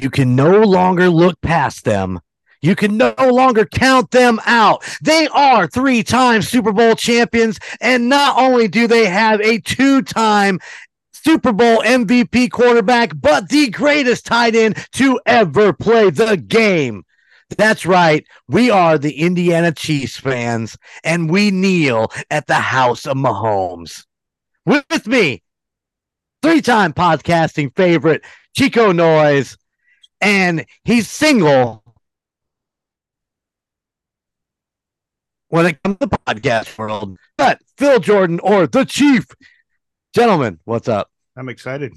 You can no longer look past them. You can no longer count them out. They are three time Super Bowl champions. And not only do they have a two time Super Bowl MVP quarterback, but the greatest tight end to ever play the game. That's right. We are the Indiana Chiefs fans, and we kneel at the house of Mahomes. With me, three time podcasting favorite, Chico Noise, and he's single when it comes to the podcast world. But Phil Jordan or the Chief. Gentlemen, what's up? I'm excited.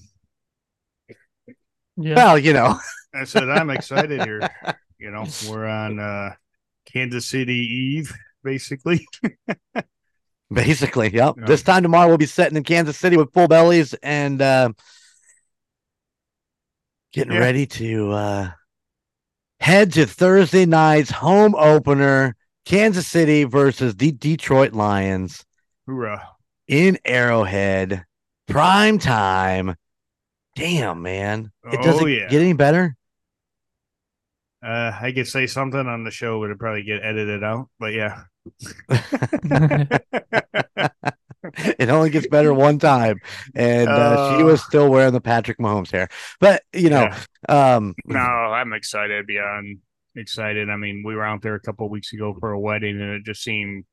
Yeah. Well, you know. I said I'm excited here. You know, we're on uh Kansas City Eve, basically. basically, yep. Yeah. This time tomorrow we'll be sitting in Kansas City with full bellies and uh getting yeah. ready to uh head to Thursday night's home opener Kansas City versus the Detroit Lions. Hoorah. In Arrowhead, prime time. Damn, man. It oh, doesn't yeah. get any better. Uh, I could say something on the show, but it'd probably get edited out. But yeah. it only gets better one time, and uh, uh, she was still wearing the Patrick Mahomes hair. But you know, yeah. um, no, I'm excited beyond excited. I mean, we were out there a couple weeks ago for a wedding, and it just seemed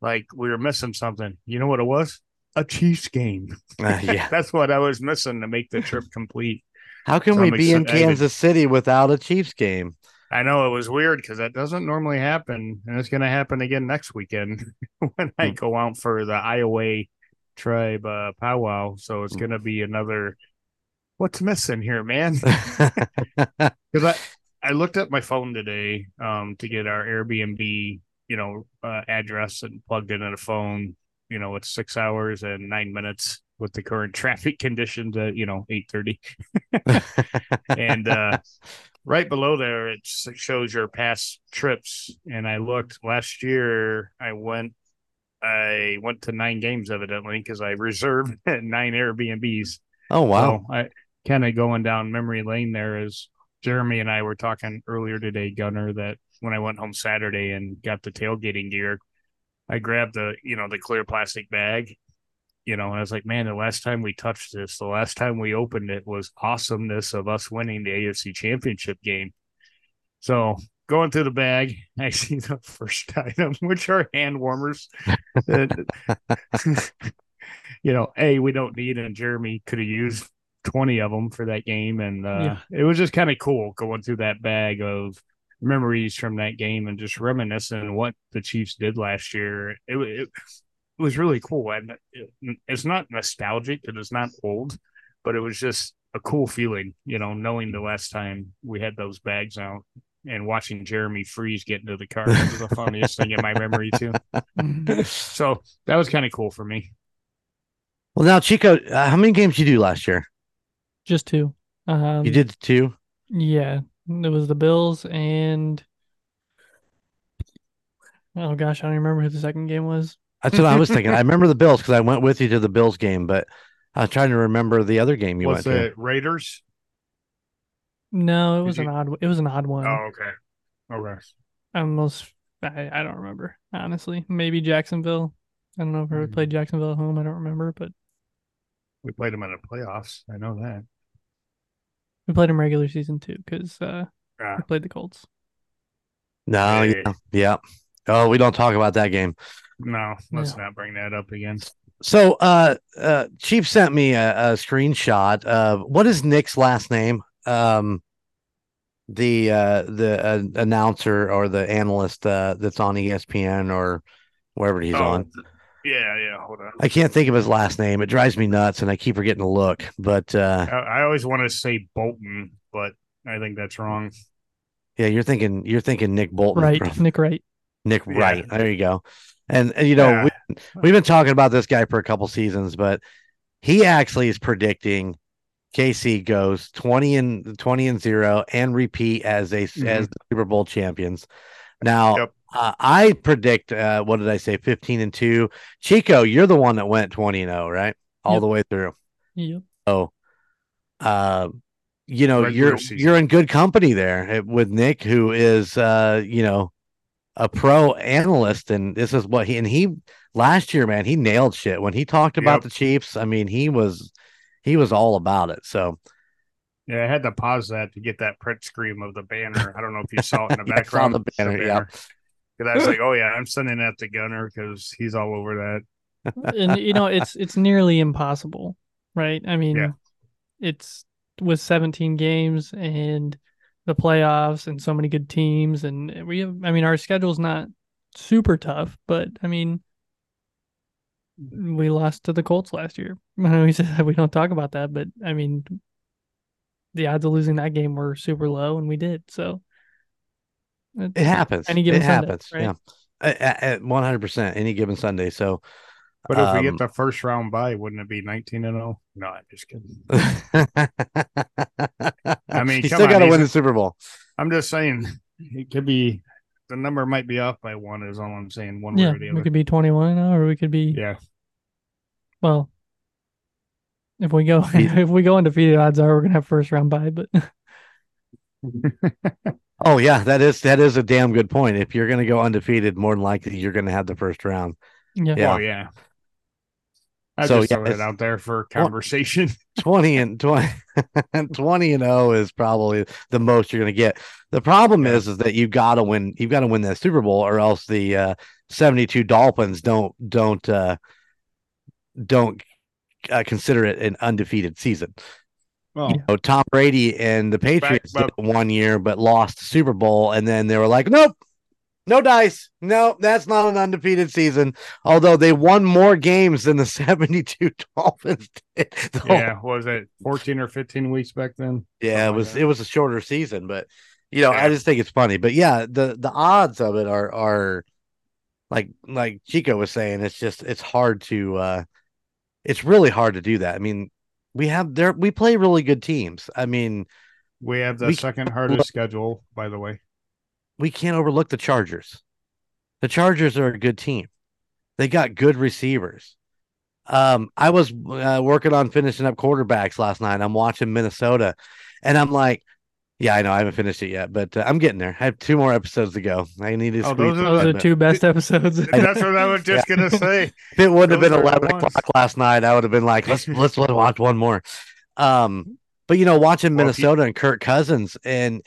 like we were missing something. You know what it was? A Chiefs game. Uh, yeah, that's what I was missing to make the trip complete. How can so we I'm be excited. in Kansas City without a Chiefs game? I know it was weird because that doesn't normally happen, and it's going to happen again next weekend when I hmm. go out for the Iowa tribe uh, powwow. So it's hmm. going to be another. What's missing here, man? Because I I looked at my phone today um, to get our Airbnb, you know, uh, address and plugged in at a phone. You know, it's six hours and nine minutes with the current traffic conditions at you know eight thirty, and uh, right below there it shows your past trips. And I looked last year. I went. I went to nine games evidently because I reserved nine Airbnbs. Oh wow! So I kind of going down memory lane there is Jeremy and I were talking earlier today, Gunner, that when I went home Saturday and got the tailgating gear, I grabbed the, you know, the clear plastic bag, you know, and I was like, man, the last time we touched this, the last time we opened it was awesomeness of us winning the AFC championship game. So going through the bag, I see the first item, which are hand warmers. you know, A, we don't need, and Jeremy could have used 20 of them for that game. And uh, yeah. it was just kind of cool going through that bag of memories from that game and just reminiscing what the Chiefs did last year. It, it, it was really cool. And it, it's not nostalgic, it is not old, but it was just a cool feeling, you know, knowing the last time we had those bags out and watching Jeremy freeze get into the car. That was the funniest thing in my memory, too. so that was kind of cool for me. Well, now, Chico, uh, how many games did you do last year? Just two. Um, you did two. Yeah, it was the Bills and oh gosh, I don't remember who the second game was. That's what I was thinking. I remember the Bills because I went with you to the Bills game, but I was trying to remember the other game you was went it to. Raiders? No, it was Did an you... odd. It was an odd one. Oh, okay. Okay. Almost. I, I don't remember honestly. Maybe Jacksonville. I don't know if I mm-hmm. played Jacksonville at home. I don't remember, but we played them in the playoffs. I know that. We played them regular season too because uh, yeah. we played the Colts. No, hey. yeah, yeah. Oh, we don't talk about that game. No, let's not bring that up again. So, uh, uh, Chief sent me a, a screenshot. Of, what is Nick's last name? Um, the uh, the uh, announcer or the analyst uh, that's on ESPN or wherever he's oh, on. Yeah, yeah. Hold on. I can't think of his last name. It drives me nuts, and I keep forgetting to look. But uh, I, I always want to say Bolton, but I think that's wrong. Yeah, you're thinking you're thinking Nick Bolton, right? From, Nick Wright. Nick yeah. Wright. There you go. And, and you know yeah. we, we've been talking about this guy for a couple seasons, but he actually is predicting KC goes 20 and 20 and 0 and repeat as a mm-hmm. as the Super Bowl champions. Now, yep. Uh, I predict. Uh, what did I say? Fifteen and two. Chico, you're the one that went twenty and zero, oh, right? All yep. the way through. Yep. Oh, uh, you know Regular you're season. you're in good company there eh, with Nick, who is uh, you know a pro analyst, and this is what he and he last year, man, he nailed shit when he talked about Yep. the Chiefs. I mean, he was he was all about it. So Yeah, I had to pause that to get that print screen of the banner. I don't know if you saw it in the Yeah, I saw background. the banner, yeah. Because I was like, oh yeah, I'm sending that to Gunner because he's all over that. and you know it's it's nearly impossible, right? I mean, Yeah. it's with 17 games and the playoffs and so many good teams, and we have. I mean, our schedule's not super tough, but I mean, we lost to the Colts last year. We said we don't talk about that, but I mean, the odds of losing that game were super low, and we did. So it happens. Any given it Sunday, happens. right? Yeah. At one hundred percent any given Sunday. So But if we Um, get the first round bye, wouldn't it be 19 and 0? No, I'm just kidding. I mean, you still got to win the Super Bowl. I'm just saying it could be the number might be off by one. Is all I'm saying. One way yeah, or the we could be 21 now, or we could be Yeah, Well, if we go Be- if we go undefeated, odds are we're gonna have first round bye. But Oh yeah, that is that is a damn good point. If you're going to go undefeated, more than likely you're going to have the first round. yeah, Yeah. Oh yeah. I So, just yeah, throw it out there for conversation. 20 and 20 20 and 0 is probably the most you're going to get. The problem Yeah. is is that you've got to win you've got to win that Super Bowl or else the uh 72 Dolphins don't don't uh don't uh, consider it an undefeated season. Well, So Tom Brady and the Patriots it one year but lost the Super Bowl and then they were like, "Nope. No dice. No, that's not an undefeated season." Although they won more games than the 72 Dolphins did. the whole yeah, what was it 14 or 15 weeks back then? yeah, it was that. it was a shorter season, but you know, I just think it's funny. But yeah, the the odds of it are are like like Chico was saying, it's just it's hard to uh it's really hard to do that. I mean, we have there we play really good teams. I mean, We have the We- second hardest schedule, by the way. We can't overlook the Chargers. The Chargers are a good team. They got good receivers. Um, I was uh, working on finishing up quarterbacks last night. I'm watching Minnesota, and I'm like, yeah, I know I haven't finished it yet, but uh, I'm getting there. I have two more episodes to go. I need to. Oh, those are those are the two best episodes. That's what I was just gonna say. If it wouldn't have been are the 11 ones. o'clock last night, I would have been like, let's let's watch one more. Um, but you know, watching Minnesota and Kirk Cousins and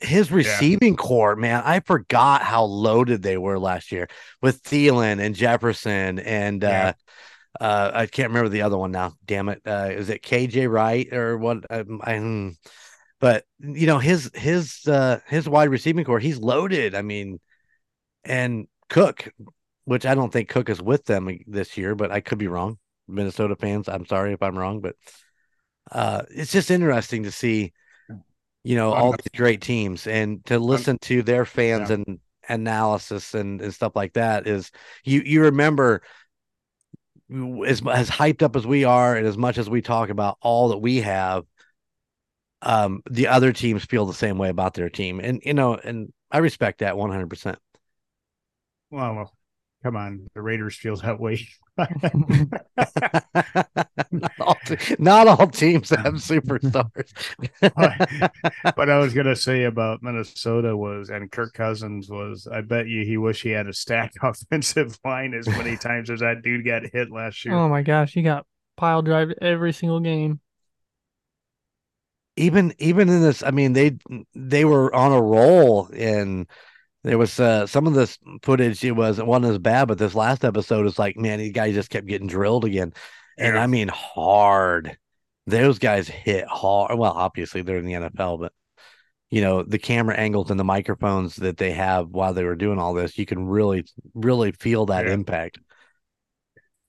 his receiving corps, man, I forgot how loaded they were last year with Thielen and Jefferson and Yeah. uh, uh, I can't remember the other one now. Damn it, uh, is it KJ Wright or what? Um, I, hmm. but you know his his uh, his wide receiving corps, he's loaded. I mean, and Cook, which I don't think Cook is with them this year, but I could be wrong. Minnesota fans, I'm sorry if I'm wrong, but uh, it's just interesting to see, you know, all these great teams and to listen to their fans Yeah. and analysis and, and stuff like that is you you remember as as hyped up as we are and as much as we talk about all that we have um the other teams feel the same way about their team and you know and I respect that 100%. Well, well, come on, the Raiders feel that way. not, all te- not all teams have superstars. what I was gonna say about Minnesota was, and Kirk Cousins was, I bet you he wish he had a stacked offensive line as many times as that dude got hit last year. oh my gosh, he got pile drive every single game. even even in this, I mean they they were on a roll and there was uh, some of this footage it was it wasn't as bad, but this last episode is like, man, these guys just kept getting drilled again. And Yeah. I mean hard. Those guys hit hard. Well, obviously they're in the NFL, but you know, the camera angles and the microphones that they have while they were doing all this, you can really, really feel that Yeah. impact.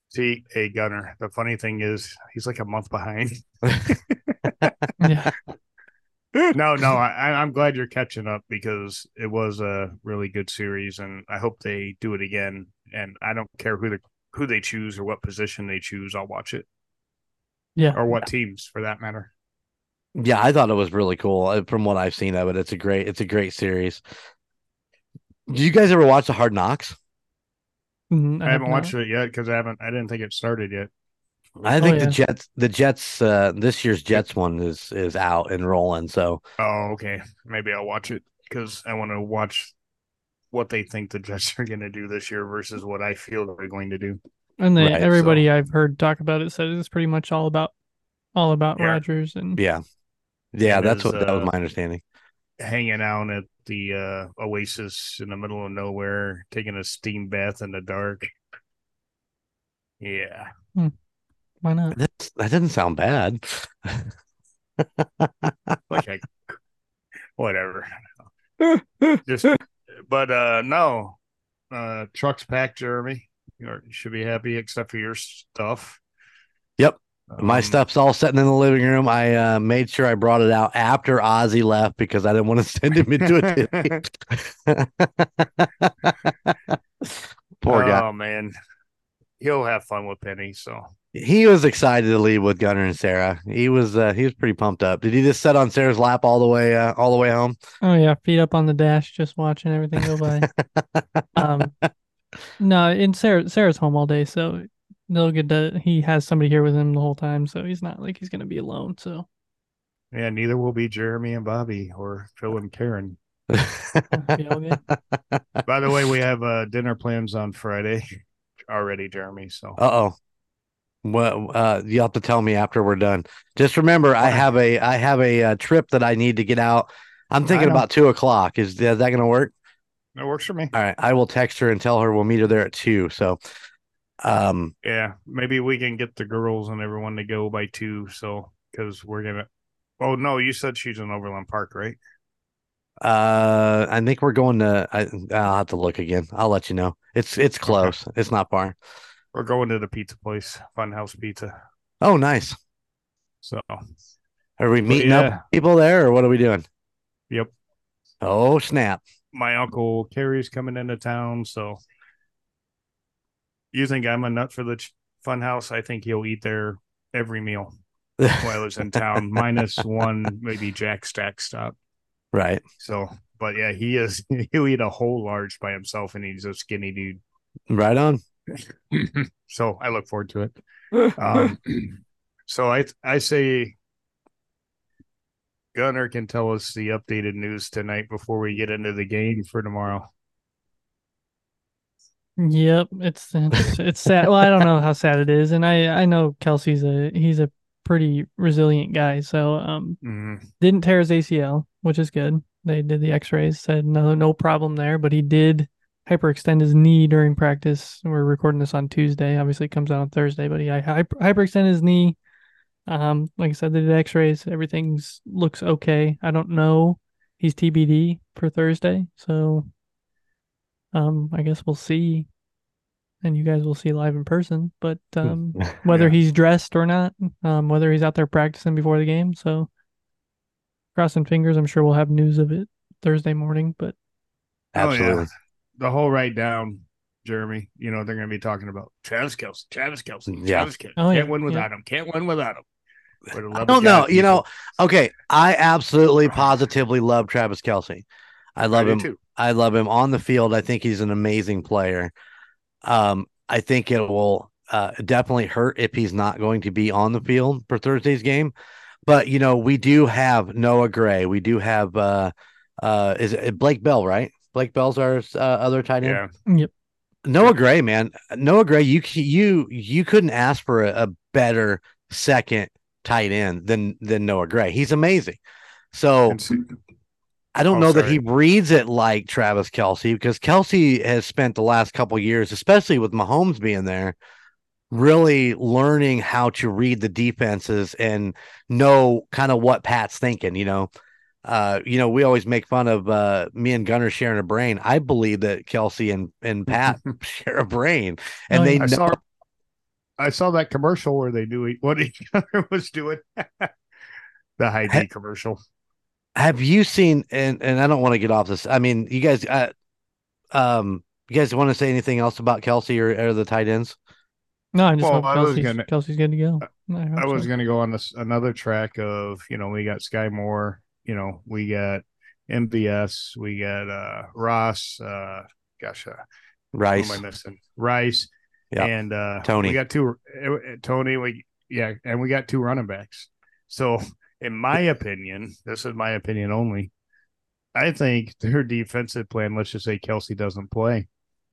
See, a gunner. The funny thing is, he's like a month behind. Yeah, no, no, I, I- I'm glad you're catching up because it was a really good series, and I hope they do it again. And I don't care who the who they choose or what position they choose, I'll watch it, yeah. or what teams for that matter. Yeah, I thought it was really cool uh, from what I've seen of it. It's a great, it's a great series. Do you guys ever watch the Hard Knocks? Mm, I, haven't watched it yet because I haven't. I didn't think it started yet. I think yeah. the Jets, the Jets, uh, this year's Jets one is is out and rolling. So Oh, okay. Maybe I'll watch it because I want to watch what they think the Jets are going to do this year versus what I feel they're going to do. And they, Right, everybody I've heard talk about it said it's pretty much all about all about Yeah. Rodgers and yeah, yeah, It that's is, what that was uh, my understanding. Hanging out at the uh, Oasis in the middle of nowhere, taking a steam bath in the dark. Yeah. Why not? That's, that doesn't sound bad. Like I, whatever. Just, but uh, no. Uh, truck's packed, Jeremy. You're, should be happy, except for your stuff. Yep. My Um, stuff's all sitting in the living room. I uh, made sure I brought it out after Ozzy left because I didn't want to send him into it. Poor guy. Oh man, he'll have fun with Penny. So He was excited to leave with Gunner and Sarah. He was uh, he was pretty pumped up. Did he just sit on Sarah's lap all the way uh, all the way home? Oh yeah, feet up on the dash, just watching everything go by. um, no, and Sarah Sarah's home all day, so they'll get to. He has somebody here with him the whole time, so he's not like he's gonna be alone. So yeah, neither will be Jeremy and Bobby or Phil and Karen. be all good. By the way, we have uh, dinner plans on Friday already, Jeremy. So Uh oh. Well, uh, you'll have to tell me after we're done. Just remember, I have a I have a, uh trip that I need to get out. I'm thinking about two o'clock. Is, is that going to work? that works for me. All right, I will text her and tell her we'll meet her there at two. So, um, Yeah, maybe we can get the girls and everyone to go by two. So because we're gonna. Oh no, you said she's in Overland Park, right? Uh, I think we're going to. I, I'll have to look again. I'll let you know. It's it's close. It's not far. We're going to the pizza place, Funhouse Pizza. Oh, nice. So Are we meeting yeah. up people there, or what are we doing? Yep. Oh snap! my uncle Carrie's coming into town, so you think I'm a nut for the ch- fun house? I think he'll eat there every meal while was in town, minus one maybe Jack Stack stop. Right. So, but yeah, he is. He'll eat a whole large by himself, and he's a skinny dude. Right on. so I look forward to it. Um, so I I say Gunner can tell us the updated news tonight before we get into the game for tomorrow. Yep, it's it's it's sad. Well, I don't know how sad it is, and I I know Kelce's a he's a pretty resilient guy. So um, Mhm. didn't tear his ACL, which is good. They did the X-rays, said no no problem there, but he did hyperextend his knee during practice. We're recording this on Tuesday. Obviously, it comes out on Thursday, but he hyper, hyperextended his knee. Um, like I said, they did X-rays. Everything's looks okay. I don't know. He's TBD for Thursday, so um, I guess we'll see, and you guys will see live in person. But um, whether Yeah. he's dressed or not, um, whether he's out there practicing before the game. So crossing fingers, I'm sure we'll have news of it Thursday morning. But Absolutely. Oh, yeah. The whole write down, Jeremy. You know they're going to be talking about Travis Kelce, Travis Kelce, Yeah. Travis Kelce. Oh, Can't yeah, win yeah. without him. Can't win without him. We're the I don't know. You know, okay. I absolutely, positively love Travis Kelce. I love do him. too. I love him on the field. I think he's an amazing player. Um, I think it will uh, definitely hurt if he's not going to be on the field for Thursday's game. But you know, we do have Noah Gray. We do have uh, uh, is it Blake Bell, right? Blake Bell's our uh, other tight end. Yeah. yep, Noah Gray, man, Noah Gray, you you you couldn't ask for a, a better second tight end than than Noah Gray. He's amazing. So And see- I don't Oh, know that he reads it like Travis Kelce because Kelce has spent the last couple years, especially with Mahomes being there, really learning how to read the defenses and know kind of what Pat's thinking. You know, uh, you know, we always make fun of uh, me and Gunner sharing a brain. I believe that Kelce and and Pat share a brain, and Oh, they. I know. saw I saw that commercial where they knew what each other was doing. the D commercial. Have you seen and and I don't want to get off this. I mean, you guys uh, um you guys want to say anything else about Kelce or, or the tight ends? no, I just Well, hope I Kelce's, gonna- Kelce's good to go. I, I was so. going to go on this another track of you know we got Skyy Moore, you know we got MVS, we got uh Ross, uh gosh, uh, Rice. who am I missing? Rice, Yeah. And uh Toney. we got two uh, Toney, we yeah, and we got two running backs. So in my opinion, this is my opinion only. I think their defensive plan, let's just say Kelce doesn't play.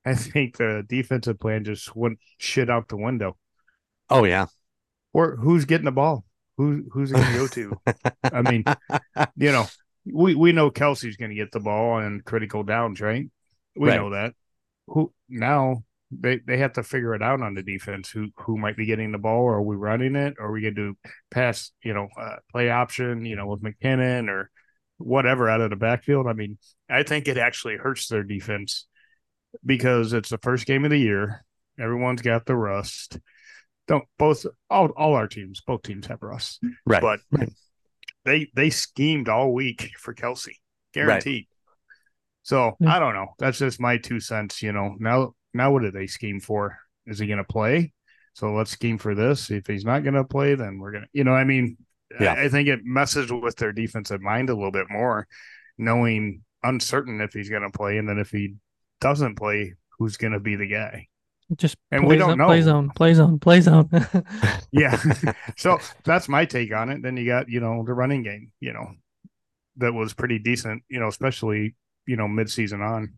I think the defensive plan just went shit out the window. Oh yeah. Or who's getting the ball? Who who's it gonna go to? I mean, you know, we we know Kelce's going to get the ball and critical downs, right? We Right. know that. Who now they they have to figure it out on the defense. Who who might be getting the ball? Or are we running it? Or are we going to pass? You know, uh, play option. You know, with McKinnon or whatever out of the backfield. I mean, I think it actually hurts their defense because it's the first game of the year. Everyone's got the rust. Don't both all all our teams, both teams have rust Right. but right. they they schemed all week for Kelce, guaranteed. So I don't know. That's just my two cents. You know, now now what do they scheme for? Is he going to play? So let's scheme for this. If he's not going to play, then we're gonna. You know, I mean, Yeah. I, I think it messes with their defensive mind a little bit more, knowing uncertain if he's going to play, and then if he doesn't play, who's going to be the guy? Just And play we don't zone, know. play zone, play zone, play zone. Yeah. so that's my take on it. Then you got, you know, the running game, you know, that was pretty decent, you know, especially, you know, mid season on.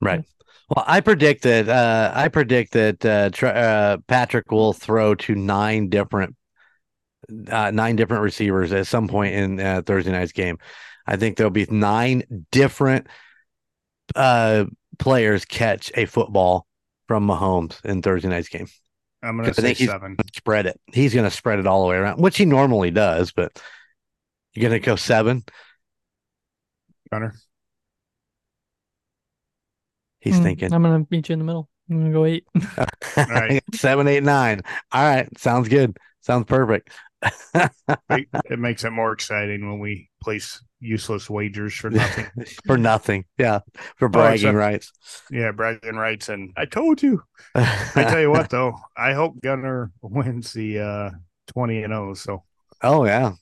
Right. Well, I predict that uh, I predict that uh, tr- uh, Patrick will throw to nine different uh, nine different receivers at some point in uh, Thursday night's game. I think there'll be nine different uh, players catch a football from Mahomes in Thursday night's game. I'm going to say think he's- seven. Spread it. He's going to spread it all the way around, which he normally does. But you're going to go seven. Gunner. He's Mm, thinking I'm gonna meet you in the middle. I'm gonna go eight. right. seven, eight, nine. All right, sounds good. Sounds perfect. It, it makes it more exciting when we place useless wagers for nothing. for nothing. Yeah, for Oh, bragging except- rights. yeah, bragging rights. And I told you. I tell you what, though, I hope Gunner wins the uh, 20 and 0. So oh yeah,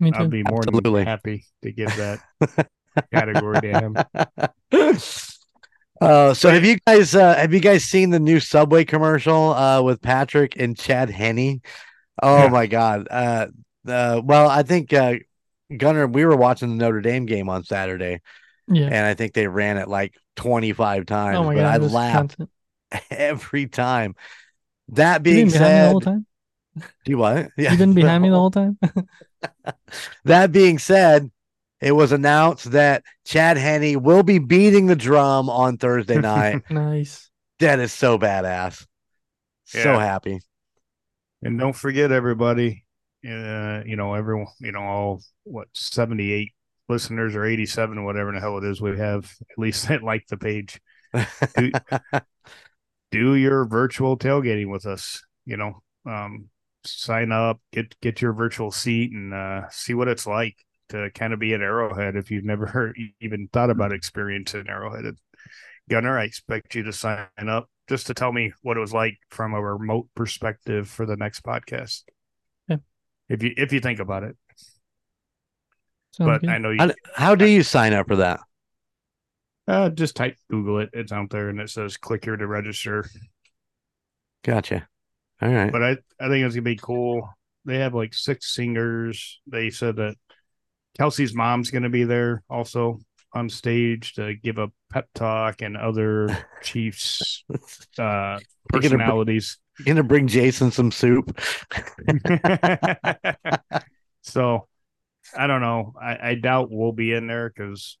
Me I'll be more Absolutely. than happy to give that category to him. Uh, so have you guys uh, have you guys seen the new Subway commercial uh, with Patrick and Chad Henne? Oh Yeah. my God! Uh, uh, well, I think uh, Gunner, we were watching the Notre Dame game on Saturday, Yeah. and I think they ran it like twenty five times. Oh my but god, I laughed constant. every time. That being me the said, whole time. you what? Yeah, You've been behind me the whole time. That being said, it was announced that Chad Henne will be beating the drum on Thursday night. nice. that is so badass. So happy. And don't forget, everybody, uh, you know, everyone, you know, all what 78 listeners or 87, whatever the hell it is we have, at least that like the page. Do, do your virtual tailgating with us, you know, um, sign up, get get your virtual seat and uh, see what it's like to kind of be at Arrowhead if you've never even thought about experiencing Arrowhead. Gunner, I expect you to sign up just to tell me what it was like from a remote perspective for the next podcast. Yeah. If you if you think about it, Sounds but good. I know you How, how do you sign up for that? uh, just type Google it. It's out there and it says click here to register. Gotcha. All right. but I, I think it's gonna be cool. They have like six singers. They said that Kelce's mom's gonna be there also on stage to give a pep talk and other Chiefs uh You're gonna bring- personalities. You're gonna bring Jason some soup. so I don't know. I, I doubt we'll be in there because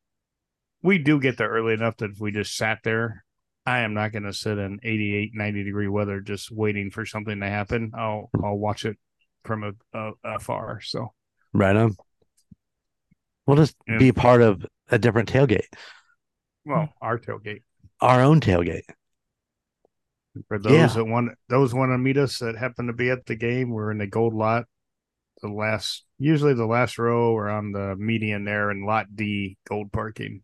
we do get there early enough that if we just sat there, I am not going to sit in 88, 90 degree weather just waiting for something to happen. I'll I'll watch it from a, a, afar. So Right on. We'll just Yeah. be part of a different tailgate, well, our tailgate our own tailgate. for those Yeah. that want those want to meet us that happen to be at the game. We're in the gold lot, the last usually the last row or on the median there in lot D gold parking.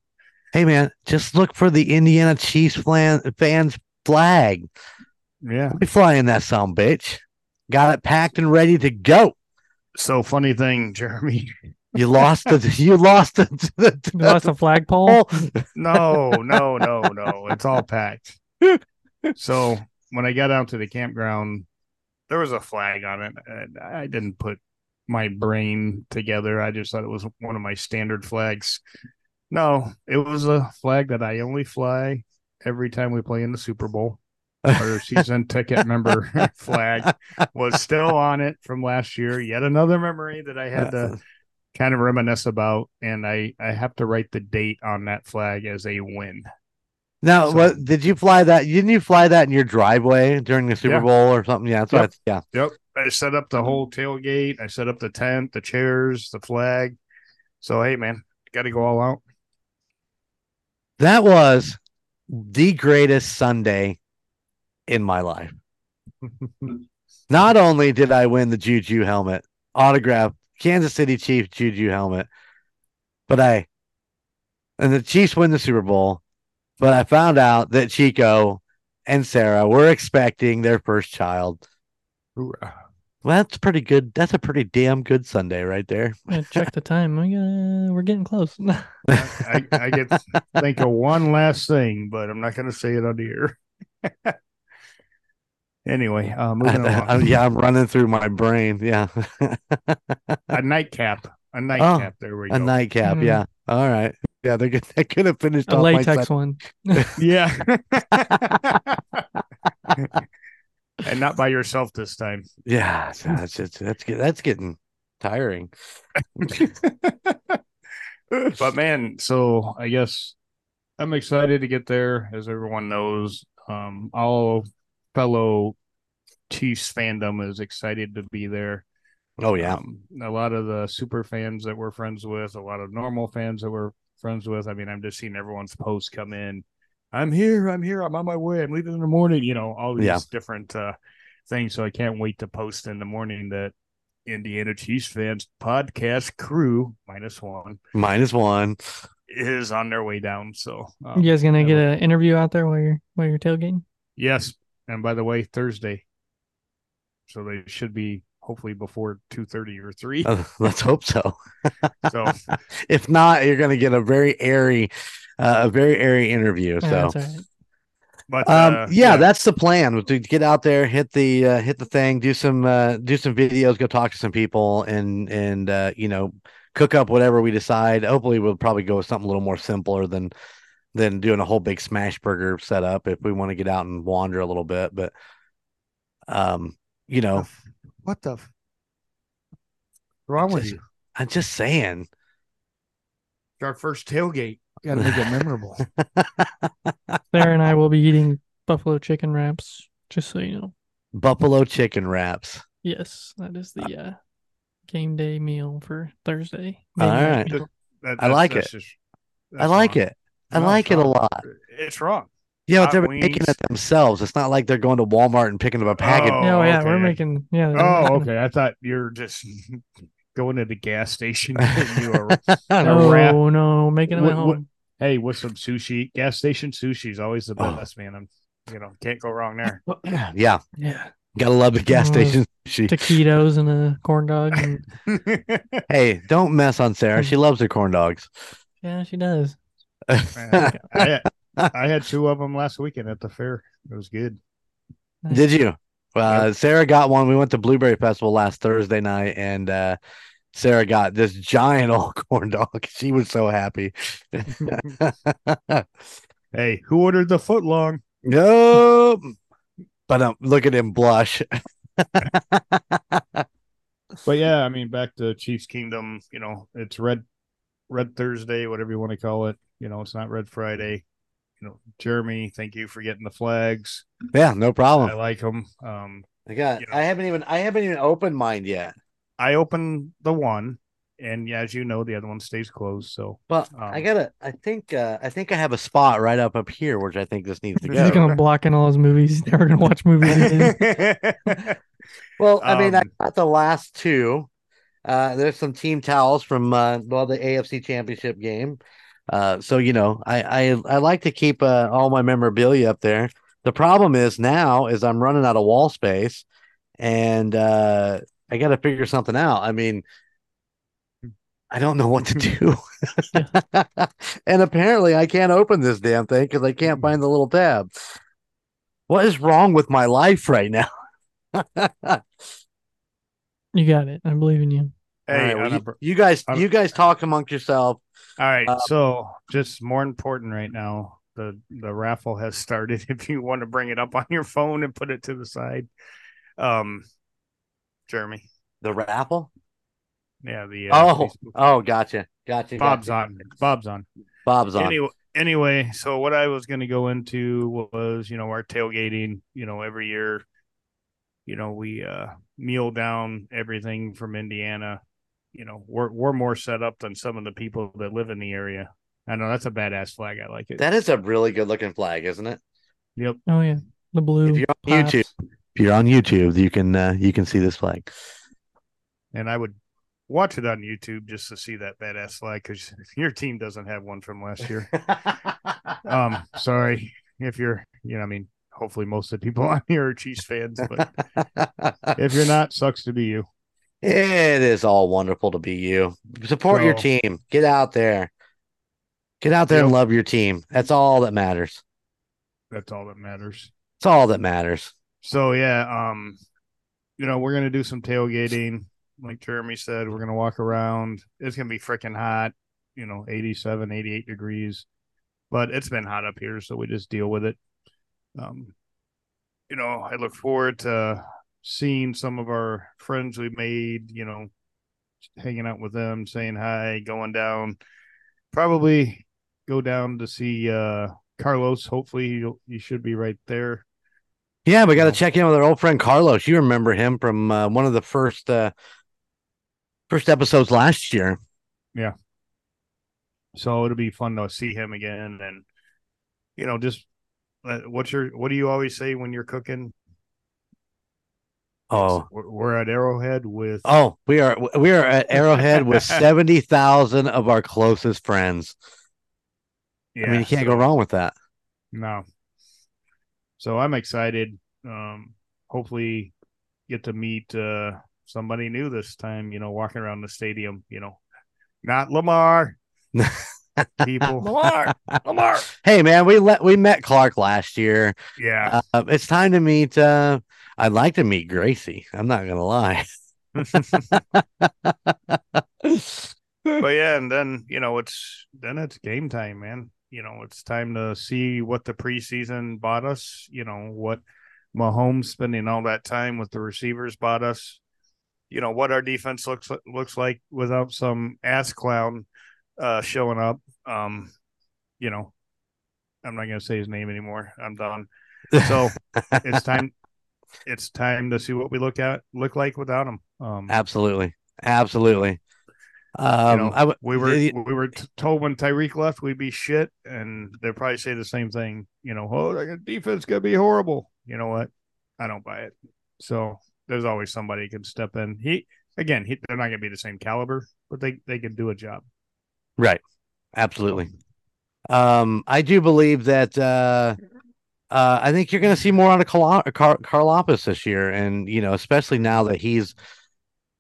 Hey man, just look for the Indiana Chiefs flan- fans flag. Yeah. We flying that some bitch. Got it packed and ready to go. So funny thing, Jeremy. You lost the you lost the, the, You lost the flagpole. No, no, no, no. It's all packed. So when I got out to the campground, there was a flag on it. And I didn't put my brain together. I just thought it was one of my standard flags. No, it was a flag that I only fly every time we play in the Super Bowl. Our season ticket member flag was still on it from last year. Yet another memory that I had to kind of reminisce about, and I I have to write the date on that flag as a win. Now, So- what did you fly that? Didn't you fly that in your driveway during the Super Yeah. Bowl or something? Yeah, that's. I- yeah. Yep. I set up the whole tailgate. I set up the tent, the chairs, the flag. So hey, man, got to go all out. That was the greatest Sunday in my life. Not only did I win the Juju helmet, autograph Kansas City Chiefs Juju helmet, but I and the Chiefs win the Super Bowl, but I found out that Chico and Sarah were expecting their first child. Hoorah. Well, that's pretty good. That's a pretty damn good Sunday right there. Yeah, check the time. We got, we're getting close. I, I get to think of one last thing, but I'm not going to say it on the air. anyway, uh, moving I- along. yeah, I'm running through my brain. Yeah. A nightcap. A nightcap. there we go. A nightcap. Mm. Yeah. All right. Yeah, they're good. They could have finished a off my latex one. Yeah. and not by yourself this time. Yeah, so that's that's that's getting tiring. but man, so I guess I'm excited to get there, as everyone knows. Um, all fellow Chiefs fandom is excited to be there. Oh yeah, Um, a lot of the super fans that we're friends with, a lot of normal fans that we're friends with. I mean, I'm just seeing everyone's posts come in. I'm here. I'm here. I'm on my way. I'm leaving in the morning. You know, all these Yeah. different uh, things. So I can't wait to post in the morning that Indiana Chiefs fans podcast crew minus one minus one. is on their way down. So um, You guys gonna get an interview out there while you're while you're tailgating? yes. And by the way, Thursday. So they should be hopefully before two thirty or three. Uh, let's hope so. So if not, you're gonna get a very airy, uh, a very airy interview. Yeah, So. that's all right. but Um, uh, yeah, that's the plan to get out there, hit the uh, hit the thing, do some uh, do some videos, go talk to some people, and and uh, you know cook up whatever we decide. Hopefully, we'll probably go with something a little more simpler than than doing a whole big smash burger setup if we want to get out and wander a little bit. But um, you know, what the f- wrong with you? I'm just saying. Our first tailgate. Got to make it memorable. Sarah and I will be eating buffalo chicken wraps. Just so you know. Buffalo chicken wraps. Yes, that is the uh, game day meal for Thursday. All Midnight right. That- I like that's it. just- I like wrong. it. I No, like it's it a lot. It's wrong. Yeah, but they're making it themselves. It's not like they're going to Walmart and picking up a package. Oh, Oh, yeah, we're making yeah. Oh, making- okay. I thought you were just going to the gas station. getting you a, No, wrap. no, making them at home. what- hey, with some sushi. Gas station sushi is always the Oh. best, man. I'm, you know, can't go wrong there. yeah, Yeah, gotta love the gas Oh, station. She, taquitos and a corn dog. And, hey, don't mess on Sarah. She mm. loves her corn dogs. yeah, she does. Man, I, had, I had two of them last weekend at the fair. It was good. Nice. Did you? Uh, Sarah got one. We went to Blueberry Festival last Thursday night, and uh, Sarah got this giant old corn dog. She was so happy. Hey, who ordered the foot long? no, but um, look at him blush. But yeah, I mean, back to Chiefs Kingdom. You know, it's Red Red Thursday, whatever you want to call it. You know, it's not Red Friday. You know, Jeremy, thank you for getting the flags. yeah, no problem. I like them. Um, I got. you know. I haven't even. I haven't even opened mine yet. I opened the one, and yeah, as you know, the other one stays closed. So But I Um, gotta. I think. Uh, I think I have a spot right up up here, which I think this needs to go. He's go. gonna block in all his movies. He's never gonna watch movies again. Well, I mean, I Um, got the last two. Uh, there's some team towels from uh, well, the AFC Championship game. Uh, so you know, I I, I like to keep uh, all my memorabilia up there. The problem is now is I'm running out of wall space, and uh, I got to figure something out. I mean, I don't know what to do, and apparently I can't open this damn thing because I can't find the little tab. What is wrong with my life right now? You got it. I believe in you. Hey, right, well, on you, you guys, on a- you guys talk amongst yourself. all right. uh, so just more important right now. The the raffle has started. If you want to bring it up on your phone and put it to the side, um, Jeremy. The raffle. Yeah, the uh, Oh, Facebook- oh, gotcha, gotcha. Bob's gotcha. on. Bob's on. Bob's on. Anyway, anyway, so what I was going to go into was, you know, our tailgating. You know, every year, you know, we uh meal down everything from Indiana. You know, we're we're more set up than some of the people that live in the area. I know that's a badass flag. I like it. That is a really good looking flag, isn't it? yep. Oh yeah, the blue. If you're on pops. YouTube, if you're on YouTube, you can uh, you can see this flag. And I would watch it on YouTube just to see that badass flag because your team doesn't have one from last year. um, sorry if you're, you know, I mean, hopefully most of the people on here are Chiefs fans, but if you're not, sucks to be you. it is all wonderful to be you. Support your team. Get out there. Get out there and love your team. That's all that matters. That's all that matters. It's all that matters. So yeah, um, you know, we're gonna do some tailgating. Like Jeremy said, we're gonna walk around. It's gonna be freaking hot, you know, 87, 88 degrees. But it's been hot up here, so we just deal with it. Um, you know, I look forward to seeing some of our friends we made, you know, hanging out with them, saying hi, going down. Probably go down to see uh Carlos. Hopefully he he should be right there. Yeah, we got to check in with our old friend Carlos. You remember him from uh, one of the first uh, first episodes last year. Yeah. So it'll be fun to see him again, and you know, just what's your what do you always say when you're cooking? Oh, We're, we're at Arrowhead with oh, we are we are at Arrowhead with seventy thousand of our closest friends. yeah, I mean, you can't so- go wrong with that. No. So I'm excited. Um, hopefully, get to meet uh somebody new this time. You know, walking around the stadium. You know, not Lamar. People, Lamar, Lamar. Hey, man, we let we met Clark last year. Yeah, Uh, it's time to meet. Uh, I'd like to meet Gracie. I'm not gonna lie. but yeah, and then you know it's then it's game time, man. You know, it's time to see what the preseason bought us. You know what Mahomes spending all that time with the receivers bought us. You know what our defense looks looks like without some ass clown uh, showing up. Um, you know, I'm not gonna say his name anymore. I'm done. So it's time. It's time to see what we look at look like without him. Um, absolutely, absolutely. Um, know, I w- we were we were told when Tyreek left we'd be shit, and they'll probably say the same thing. You know, oh, the defense gonna be horrible. You know what? I don't buy it. So there's always somebody who can step in. He again, he, they're not gonna be the same caliber, but they they can do a job. Right. Absolutely. Um, I do believe that uh uh I think you're gonna see more out of Carl Car- this year, and you know, especially now that he's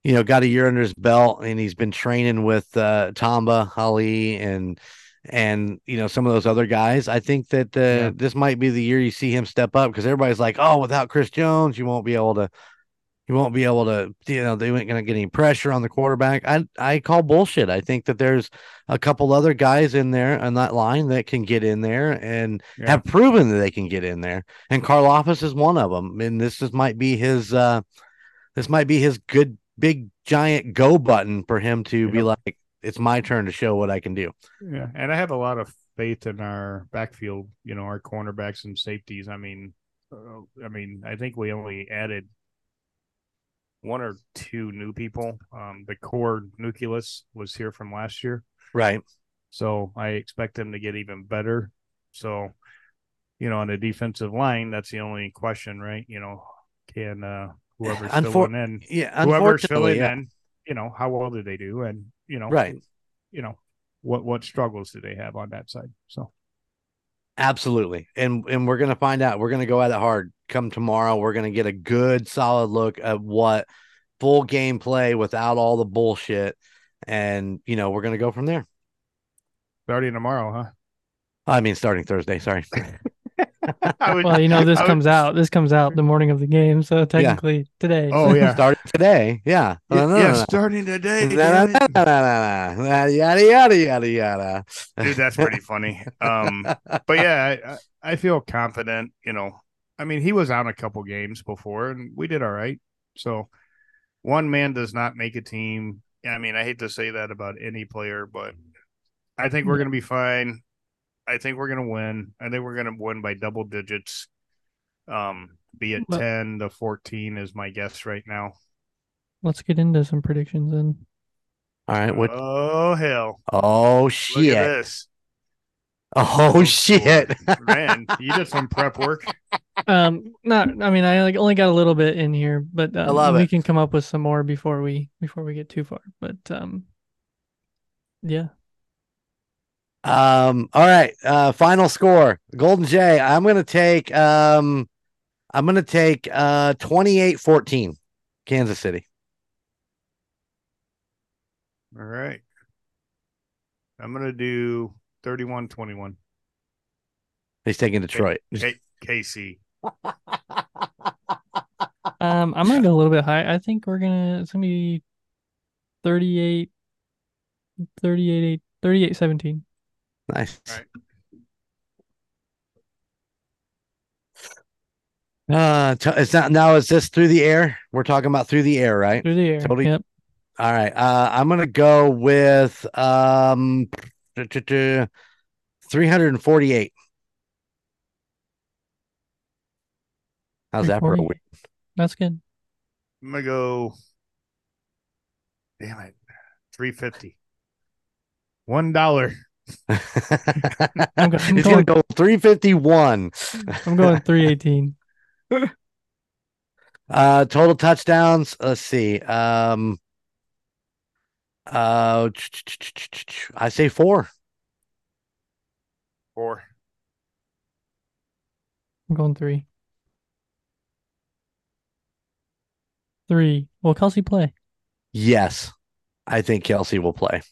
you know got a year under his belt and he's been training with uh Tamba Hali and and you know some of those other guys. I think that uh, Yeah. this might be the year you see him step up because everybody's like, oh, without Chris Jones, you won't be able to you won't be able to, you know, they ain't going to get any pressure on the quarterback. I I call bullshit. I think that there's a couple other guys in there on that line that can get in there and Yeah. have proven that they can get in there. And Karlaftis is one of them. And this is might be his uh this might be his good big giant go button for him to be like, it's my turn to show what I can do. Yeah, and I have a lot of faith in our backfield. You know, our cornerbacks and safeties. I mean, uh, I mean, I think we only added one or two new people. Um, the core nucleus was here from last year, Right. so I expect them to get even better. So, you know, on the defensive line, that's the only question, right? You know, can uh, whoever's Unfor- filling in, Yeah. whoever's filling yeah. in, you know, how well do they do, and you know, Right. you know, what what struggles do they have on that side? So. Absolutely. And and we're gonna find out. We're gonna go at it hard. Come tomorrow, we're gonna get a good solid look at what full gameplay without all the bullshit. And you know, we're gonna go from there. Starting tomorrow, huh? I mean starting Thursday, sorry. I would- Well, you know, this I would- comes out. This comes out the morning of the game, so technically today. Oh yeah. Starting today. Yeah. Yeah, No, no, yeah, no, no. starting today. Yada yada yada yada. Dude, that's pretty funny. Um, but yeah, I, I I feel confident. You know, I mean, he was on a couple games before, and we did all right. So, one man does not make a team. I mean, I hate to say that about any player, but I think we're going to be fine. I think we're going to win. I think we're going to win by double digits. Um, be it But- ten to fourteen is my guess right now. Let's get into some predictions then. All right. What? Oh hell! Oh Look shit. at this. Oh shit. man! You did some prep work. Um, not. I mean, I like only got a little bit in here, but um, love we it. can come up with some more before we before we get too far. But um, yeah, Um, all right. Uh final score. Golden Jay. I'm gonna take um I'm gonna take uh 28-14. Kansas City. All right. I'm gonna do 31-21. He's taking Detroit. K- KC. um, I'm gonna go a little bit high. I think we're gonna. It's gonna be 38, 38, 38, 17. Nice. All right. Uh, t- it's not now. Is this through the air? We're talking about through the air, right? through the air. Totally. Yep. All right. Uh, I'm gonna go with um, 348. How's that for a week? That's good. I'm gonna go. Damn it, 350. One dollar. I'm go- I'm He's going- gonna go 351. I'm going 318. Uh, total touchdowns. Let's see. Um, uh, I say four. Four. I'm going three. Three. Will Kelce play? Yes, I think Kelce will play.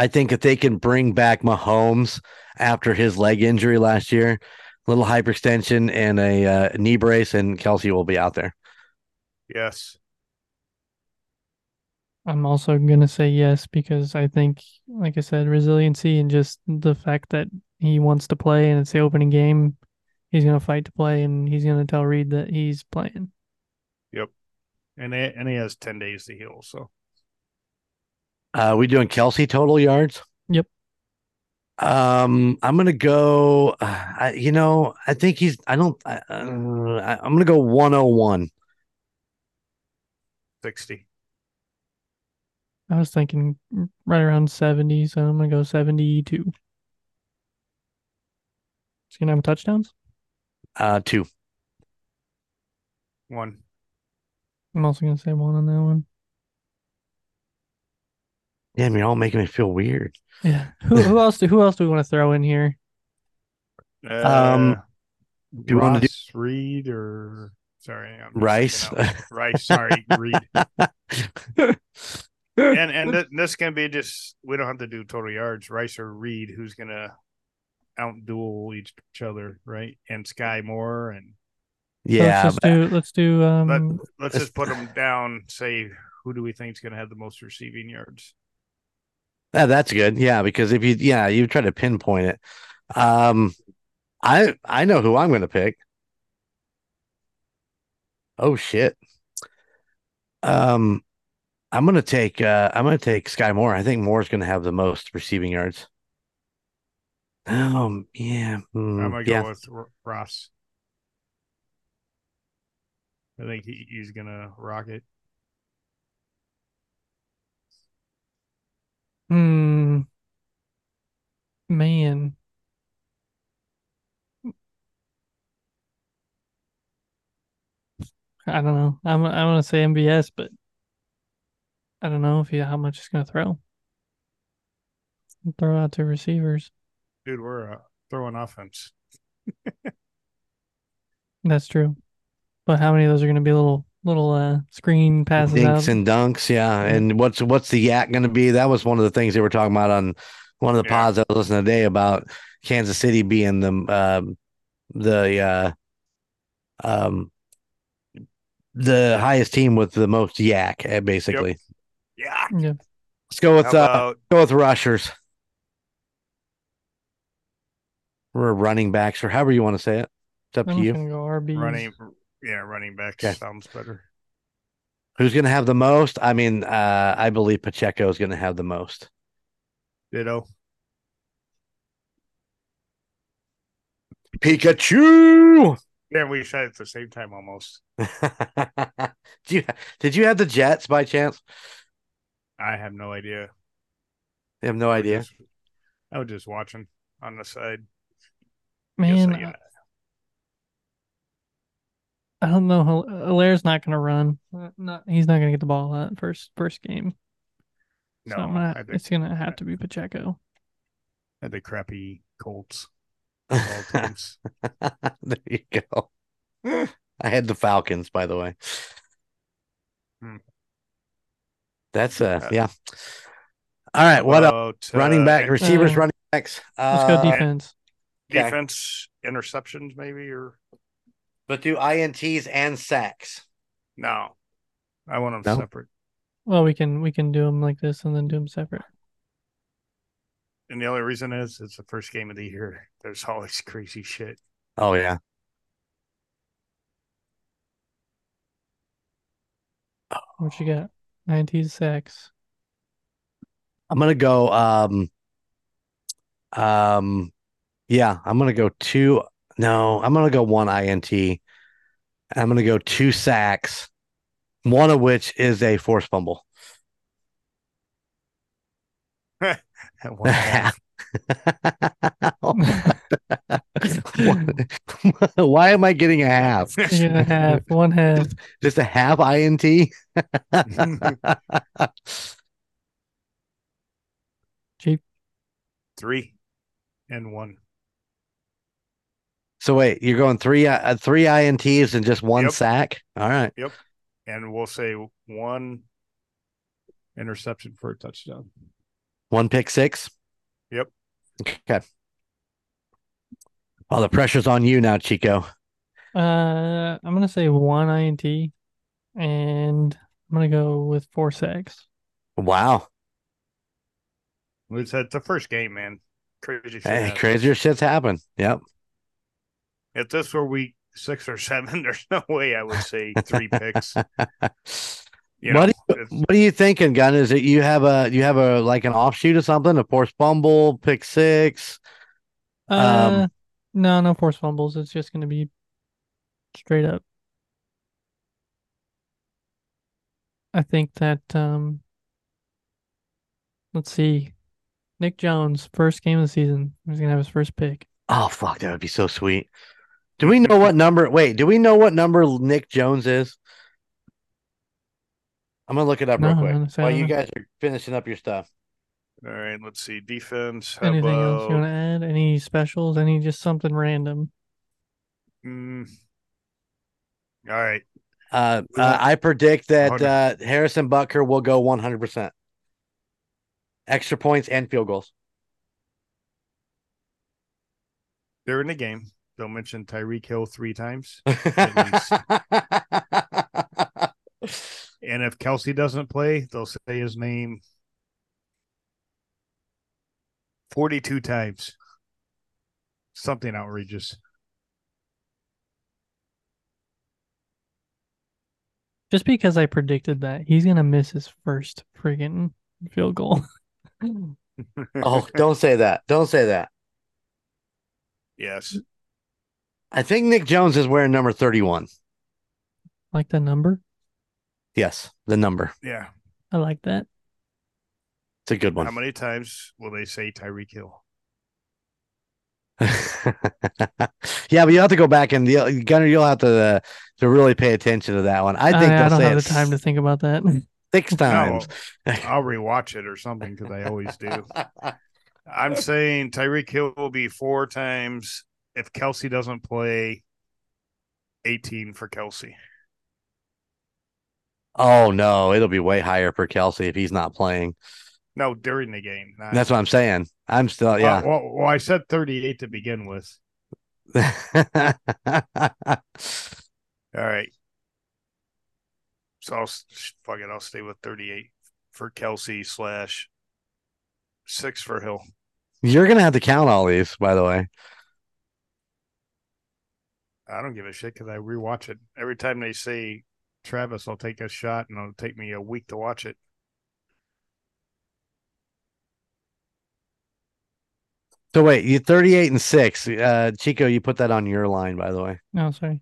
I think if they can bring back Mahomes after his leg injury last year, little hyperextension and a uh, knee brace, and Kelce will be out there. Yes. I'm also gonna say yes because I think, like I said, resiliency and just the fact that he wants to play and it's the opening game, he's gonna fight to play and he's gonna tell Reid that he's playing. Yep. And and he has 10 days to heal. So Uh, we doing Kelce total yards? Yep. Um, I'm gonna go. Uh, I, you know, I think he's. I don't. I, uh, I, I'm gonna go 101. 60. I was thinking right around 70, so I'm gonna go 72. He's gonna have touchdowns. Uh, two. One. I'm also gonna say one on that one. Damn, you're all making me feel weird. Yeah. Who who else do who else do we want to throw in here? Um, Uh, do you wanna do- Reed or sorry, I'm Rice. Rice. Sorry, Reed. And and th- this can be just we don't have to do total yards. Rice or Reed, who's gonna out duel each other, right? And Skyy Moore and So yeah, let's just but- do let's do let, um let's just put them down. Say who do we think is gonna have the most receiving yards? Yeah, that's good. Yeah, because if you yeah, you try to pinpoint it. Um I I know who I'm gonna pick. Oh shit. Um I'm gonna take uh I'm gonna take Skyy Moore. I think Moore's gonna have the most receiving yards. Um yeah. hmm, I'm gonna go yeah. with Ross. I think he, he's gonna rock it. Hmm man. I don't know. I'm I want to say MVS, but I don't know if he how much he's gonna throw. Throw out to receivers. Dude, we're uh, throwing offense. That's true. But how many of those are gonna be little little uh screen passes Dinks out? and dunks, yeah. Yeah. And what's what's the YAC gonna be? That was one of the things they were talking about on one of the Yeah. pods I was listening today about Kansas City being the um the uh, um, the highest team with the most YAC, eh, basically. Yeah. Yeah. Let's go with How uh, go with rushers. Or running backs, or however you want to say it. It's up I'm to you. go RBs. running? Yeah, running back Okay. sounds better. Who's going to have the most? I mean, uh, I believe Pacheco is going to have the most. Ditto. Pikachu. Yeah, we said it at the same time almost. did you did you have the Jets by chance? I have no idea. I have no I idea. just- I was just watching on the side. Man, Just so you know. I don't know. how Helaire's not gonna run. Uh, Not he's not gonna get the ball that first first game. no, so gonna, I think it's gonna have to be Pacheco. had the crappy Colts. of all teams. there you go. I had the Falcons, by the way. Hmm. That's uh, Uh, yeah. All right, what else? About, Running uh, back, receivers, Uh, running backs. Let's Uh, go defense. okay. defense interceptions, maybe or But do ints and sacks? no? I want them No? separate. Well, we can we can do them like this and then do them separate. And the only reason is it's the first game of the year. There's always crazy shit. Oh yeah. What you got? 19 sacks. I'm gonna go. Um, um, yeah, I'm gonna go two. No, I'm gonna go one int. I'm gonna go two sacks, one of which is a force fumble. Half. Why am I getting a half? You're one half. Just a half int. Cheap. Three and one. So wait, you're going three uh, three ints and just one Yep. sack. All right. Yep. And we'll say one interception for a touchdown. One pick six. Yep. Okay. Well, the pressure's on you now, Chico. Uh, I'm gonna say one INT, and I'm gonna go with four sacks. Wow. It's, it's the first game, man. Crazy shit. Hey, happens. crazier shit's happen. Yep. If this were week six or seven, there's no way I would say three picks. You What know, do it's- What are you thinking, Gun? Is it you have a you have a like an offshoot of something, a force fumble, pick six? Uh, Um, no, no force fumbles. It's just gonna be straight up. I think that um, let's see, Nick Jones, first game of the season, he's gonna have his first pick. Oh fuck, that would be so sweet. Do we know what number? Wait, do we know what number Nick Jones is? I'm gonna look it up real quick while don't you guys are finishing up your stuff. all right, let's see. Defense. How Anything else you want to add? Any specials? Any just something random? Mm. All right. Uh, uh, I predict that uh, Harrison Butker will go 100 percent, extra points and field goals. They're in the game. They'll mention Tyreek Hill three times. And if Kelce doesn't play, they'll say his name 42 times. Something outrageous. Just because I predicted that he's gonna miss his first friggin' field goal. oh, don't say that. Don't say that. yes. I think Nick Jones is wearing number 31. like the number. Yes, the number. Yeah. I like that. It's a good one. How many times will they say Tyreek Hill? yeah, but you have to go back and the Gunner, you'll have to uh, to really pay attention to that one. I think I, I they'll don't say have the time to think about that. six times. I'll rewatch it or something because I always do. I'm saying Tyreek Hill will be four times. If Kelce doesn't play, 18 for Kelce. oh no, it'll be way higher for Kelce if he's not playing. No, during the game. not- That's what I'm saying. I'm still yeah. Well, well, well, I said 38 to begin with. All right. So I'll fuck it. I'll stay with 38 for Kelce slash six for Hill. You're gonna have to count all these, by the way. I don't give a shit because I rewatch it every time they say Travis. I'll take a shot, and it'll take me a week to watch it. So wait, you 38 and six. Uh, Chico, you put that on your line, by the way. No, sorry.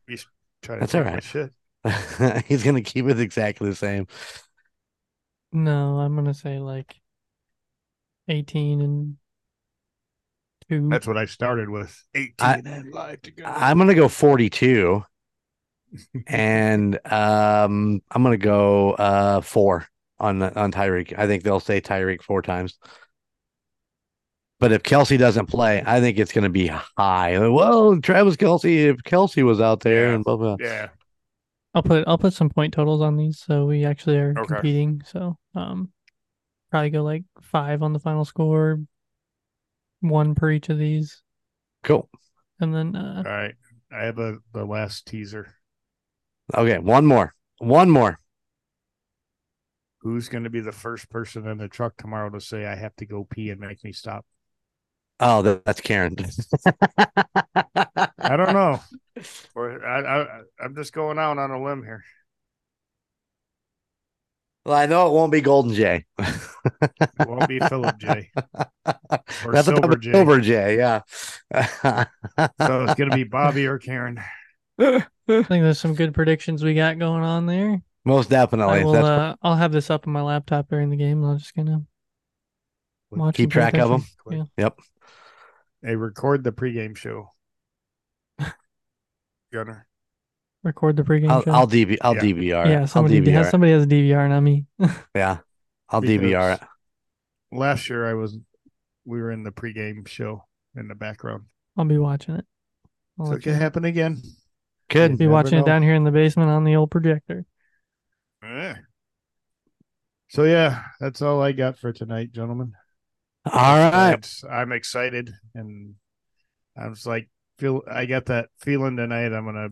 Try to That's take all my right. Shit. He's gonna keep it exactly the same. No, I'm gonna say like 18 and two. That's what I started with. 18 I- and live to go. I'm gonna go 42, and um, I'm gonna go uh four on on Tyreek. I think they'll say Tyreek four times. But if Kelce doesn't play, I think it's gonna be high. Well, Travis Kelce, if Kelce was out there Yeah. and blah blah. yeah. I'll put I'll put some point totals on these so we actually are Okay. competing. So um probably go like five on the final score, one per each of these. Cool. And then uh All right. I have a the last teaser. Okay, one more. One more. Who's going to be the first person in the truck tomorrow to say I have to go pee and make me stop? Oh, that, that's Karen. I don't know. Or I, I I'm just going out on a limb here. Well, I know it won't be Golden Jay. It won't be Philip J. Or That's a Silver type of J. Silver J, yeah. So it's going to be Bobby or Karen. I think there's some good predictions we got going on there. Most definitely. I will That's uh I'll have this up on my laptop during the game. I'm just gonna watch keep track of them. Yeah. Yep. They record the pregame show. Gunner. Record the pregame I'll, show. I'll DV. I'll Yeah. DVR. yeah, somebody I'll DVR. has somebody has a DVR, not me. Yeah, I'll Because DVR it. Last year I was we were in the pregame show in the background. I'll be watching it. I'll So it let you can know. happen again. Good. be never watching know. it down here in the basement on the old projector. Eh. So yeah, that's all I got for tonight, gentlemen. All right. It's- I'm excited, and I was like, feel I got that feeling tonight. I'm gonna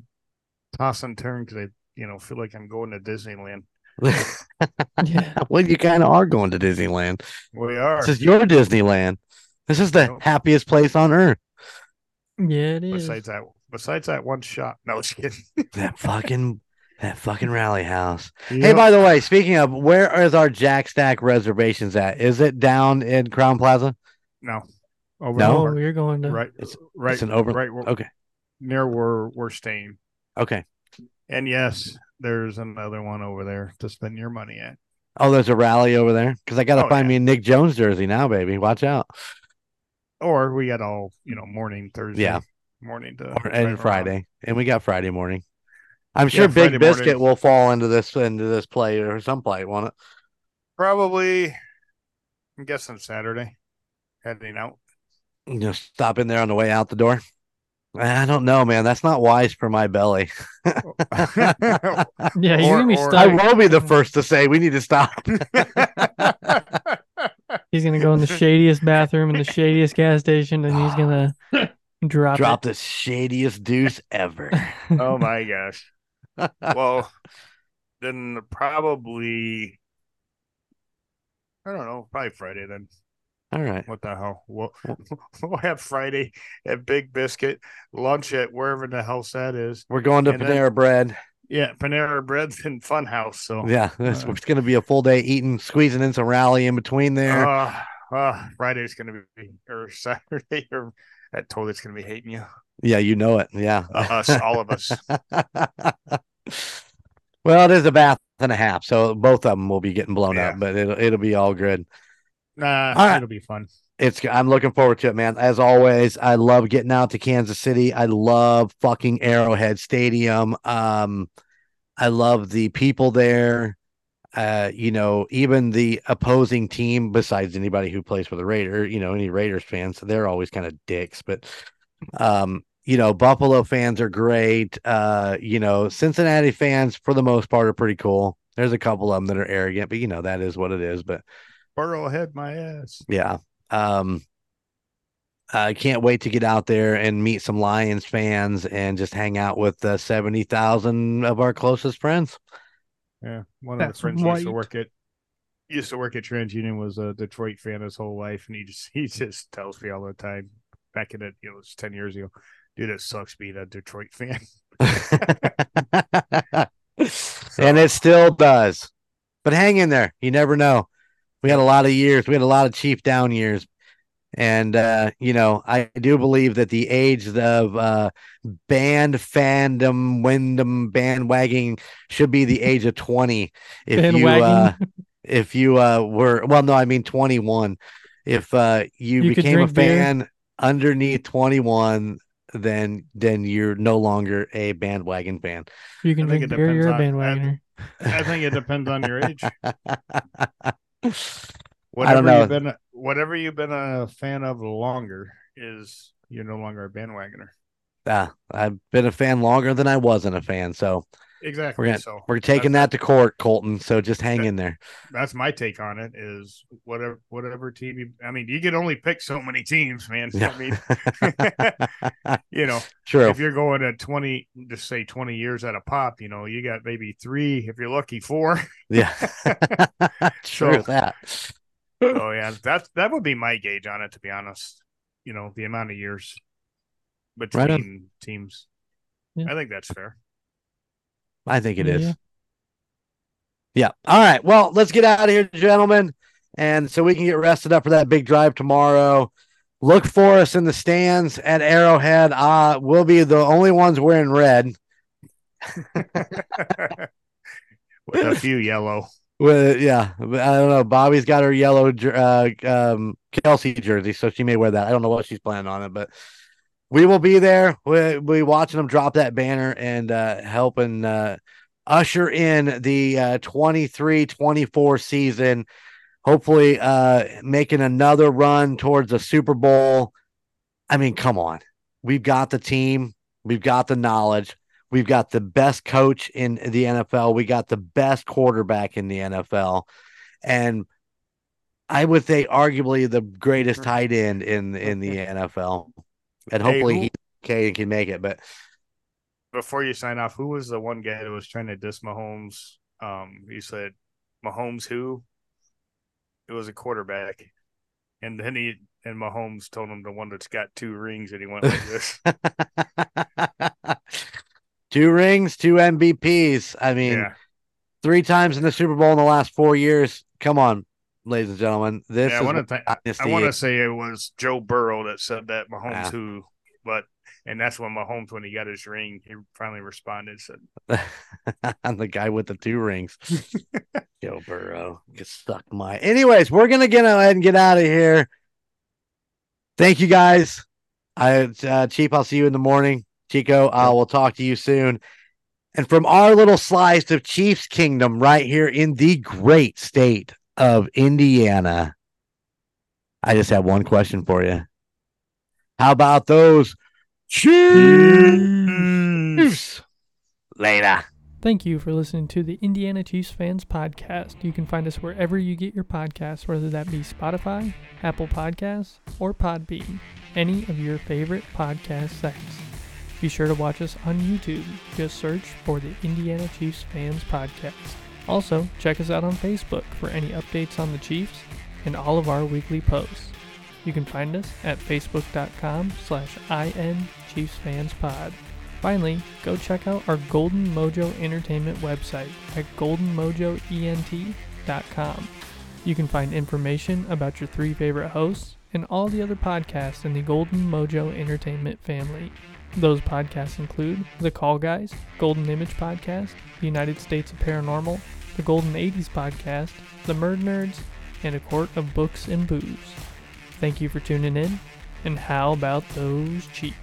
toss and turn because I, you know, feel like I'm going to Disneyland. Yeah. well, you kind of are going to Disneyland. We are. This is your Disneyland. This is the Nope. happiest place on earth. Yeah, it is. Besides that, besides that one shot. No, just kidding. That fucking that fucking rally house. Hey, Yep. by the way, speaking of, where is our Jack Stack reservations at? Is it down in Crown Plaza? no, oh, over No? Oh, over- you're going to right, It's- right, It's an over. right, Okay. near where we're staying. Okay. And yes, there's another one over there to spend your money at. Oh, there's a rally over there because I got to Oh, find yeah. me a Nick Jones jersey now, baby. Watch out. Or we got all you know morning Thursday, Yeah. morning to Or, and around. Friday, and we got Friday morning. I'm sure Yeah, Big Friday Biscuit morning. will fall into this into this play or some play, won't it? Probably, I'm guessing Saturday, heading out. You know, stop in there on the way out the door. I don't know, man. That's not wise for my belly. Yeah, you're gonna be or- I will be the first to say we need to stop. He's gonna go in the shadiest bathroom in the shadiest gas station, and he's gonna drop, Drop the shadiest deuce ever. oh my gosh. Well, then probably, I don't know, probably Friday then. All right. What the hell? We'll, we'll have Friday at Big Biscuit, lunch at wherever the hell that is. We're going to And then- Panera Bread. Yeah, Panera Bread's in Funhouse. So Yeah, this, Uh, it's going to be a full day eating, squeezing in some rally in between there. Uh, uh, Friday's gonna be or Saturday or I totally it's gonna be hating you. yeah, you know it. Yeah. Uh, us, all of us. well, it is a bath and a half, so both of them will be getting blown Yeah. up, but it'll it'll be all good. All right. it'll be fun. It's I'm looking forward to it, man. As always, I love getting out to Kansas City. I love fucking Arrowhead Stadium. Um, I love the people there. Uh, you know, even the opposing team, besides anybody who plays for the Raider, you know, any Raiders fans, they're always kind of dicks. But um, you know, Buffalo fans are great. Uh, you know, Cincinnati fans for the most part are pretty cool. There's a couple of them that are arrogant, but you know, that is what it is. But Burrowhead my ass. yeah. Um I can't wait to get out there and meet some Lions fans and just hang out with uh, 70,000 of our closest friends. Yeah. One of the friends who used to work at used to work at TransUnion was a Detroit fan his whole life, and he just he just tells me all the time. Back in it, you know, it's ten years ago. Dude, it sucks being a Detroit fan. and it still does. But hang in there. You never know. We had a lot of years. We had a lot of Chief down years. And uh, you know, I do believe that the age of uh band fandom, Wyndham bandwagging should be the age of 20. If you uh if you uh were well no, I mean 21. If uh you, You became a drink beer? fan underneath 21, then then you're no longer a bandwagon fan. You can I think drink it beer. You're a depends on- bandwagoner. I think it depends on your age. I Whatever don't know. you've been, whatever you've been a fan of longer is you're no longer a bandwagoner. Ah, I've been a fan longer than I wasn't a fan, so Exactly. We're gonna- so we're taking that to court, Colton. So just hang in there. that's my take on it. Is whatever whatever team you. I mean, you can only pick so many teams, man. I mean, you know, True. if you're going at 20 just say 20 years at a pop you know you got maybe three if you're lucky four Yeah. True So- that. oh yeah that's that would be my gauge on it to be honest you know the amount of years between Right teams Yeah. i think that's fair I think it is. Yeah. Yeah. All right. Well, let's get out of here, gentlemen. And so we can get rested up for that big drive tomorrow. Look for us in the stands at Arrowhead. Uh, we'll be the only ones wearing red. with a few yellow With, yeah, I don't know. Bobby's got her yellow uh, um, Kelce jersey, so she may wear that. I don't know what she's planning on it, but we will be there. We'll be watching them drop that banner and uh, helping uh, usher in the uh, 23-24 season. Hopefully, uh, making another run towards a Super Bowl. I mean, come on, we've got the team, we've got the knowledge. We've got the best coach in the NFL. We got the best quarterback in the NFL. And I would say arguably the greatest tight end in in the NFL. And Hey, hopefully who- he's okay and can make it. But before you sign off who was the one guy that was trying to diss mahomes um you said mahomes who it was a quarterback and then he and mahomes told him the one that's got two rings and he went like this two rings, two MVPs. I mean, yeah three times in the Super Bowl in the last four years. Come on, ladies and gentlemen. This yeah, I is want to. Th- I want to is. say it was Joe Burrow that said that Mahomes Yeah. who, but and that's when Mahomes when he got his ring, he finally responded said, I'm the guy with the two rings. Joe Burrow. Get stuck my. Anyways, we're gonna get ahead and get out of here. Thank you guys. I uh, Chief, I'll see you in the morning. Chico, I will talk to you soon. And from our little slice of Chiefs Kingdom right here in the great state of Indiana, I just have one question for you. How about those Chiefs? Later. Thank you for listening to the Indiana Chiefs Fans Podcast. You can find us wherever you get your podcasts, whether that be Spotify, Apple Podcasts, or Podbean, any of your favorite podcast sites. Be sure to watch us on YouTube. Just search for the Indiana Chiefs Fans Podcast. Also, check us out on Facebook for any updates on the Chiefs and all of our weekly posts. You can find us at facebook.com slash inchiefsfanspod. Finally, go check out our Golden Mojo Entertainment website at goldenmojoent.com. You can find information about your three favorite hosts and all the other podcasts in the Golden Mojo Entertainment family. Those podcasts include The Call Guys, Golden Image Podcast, The United States of Paranormal, The Golden 80s Podcast, The Murd Nerds, and A Court of Books and Booze. Thank you for tuning in, and how about those Chiefs?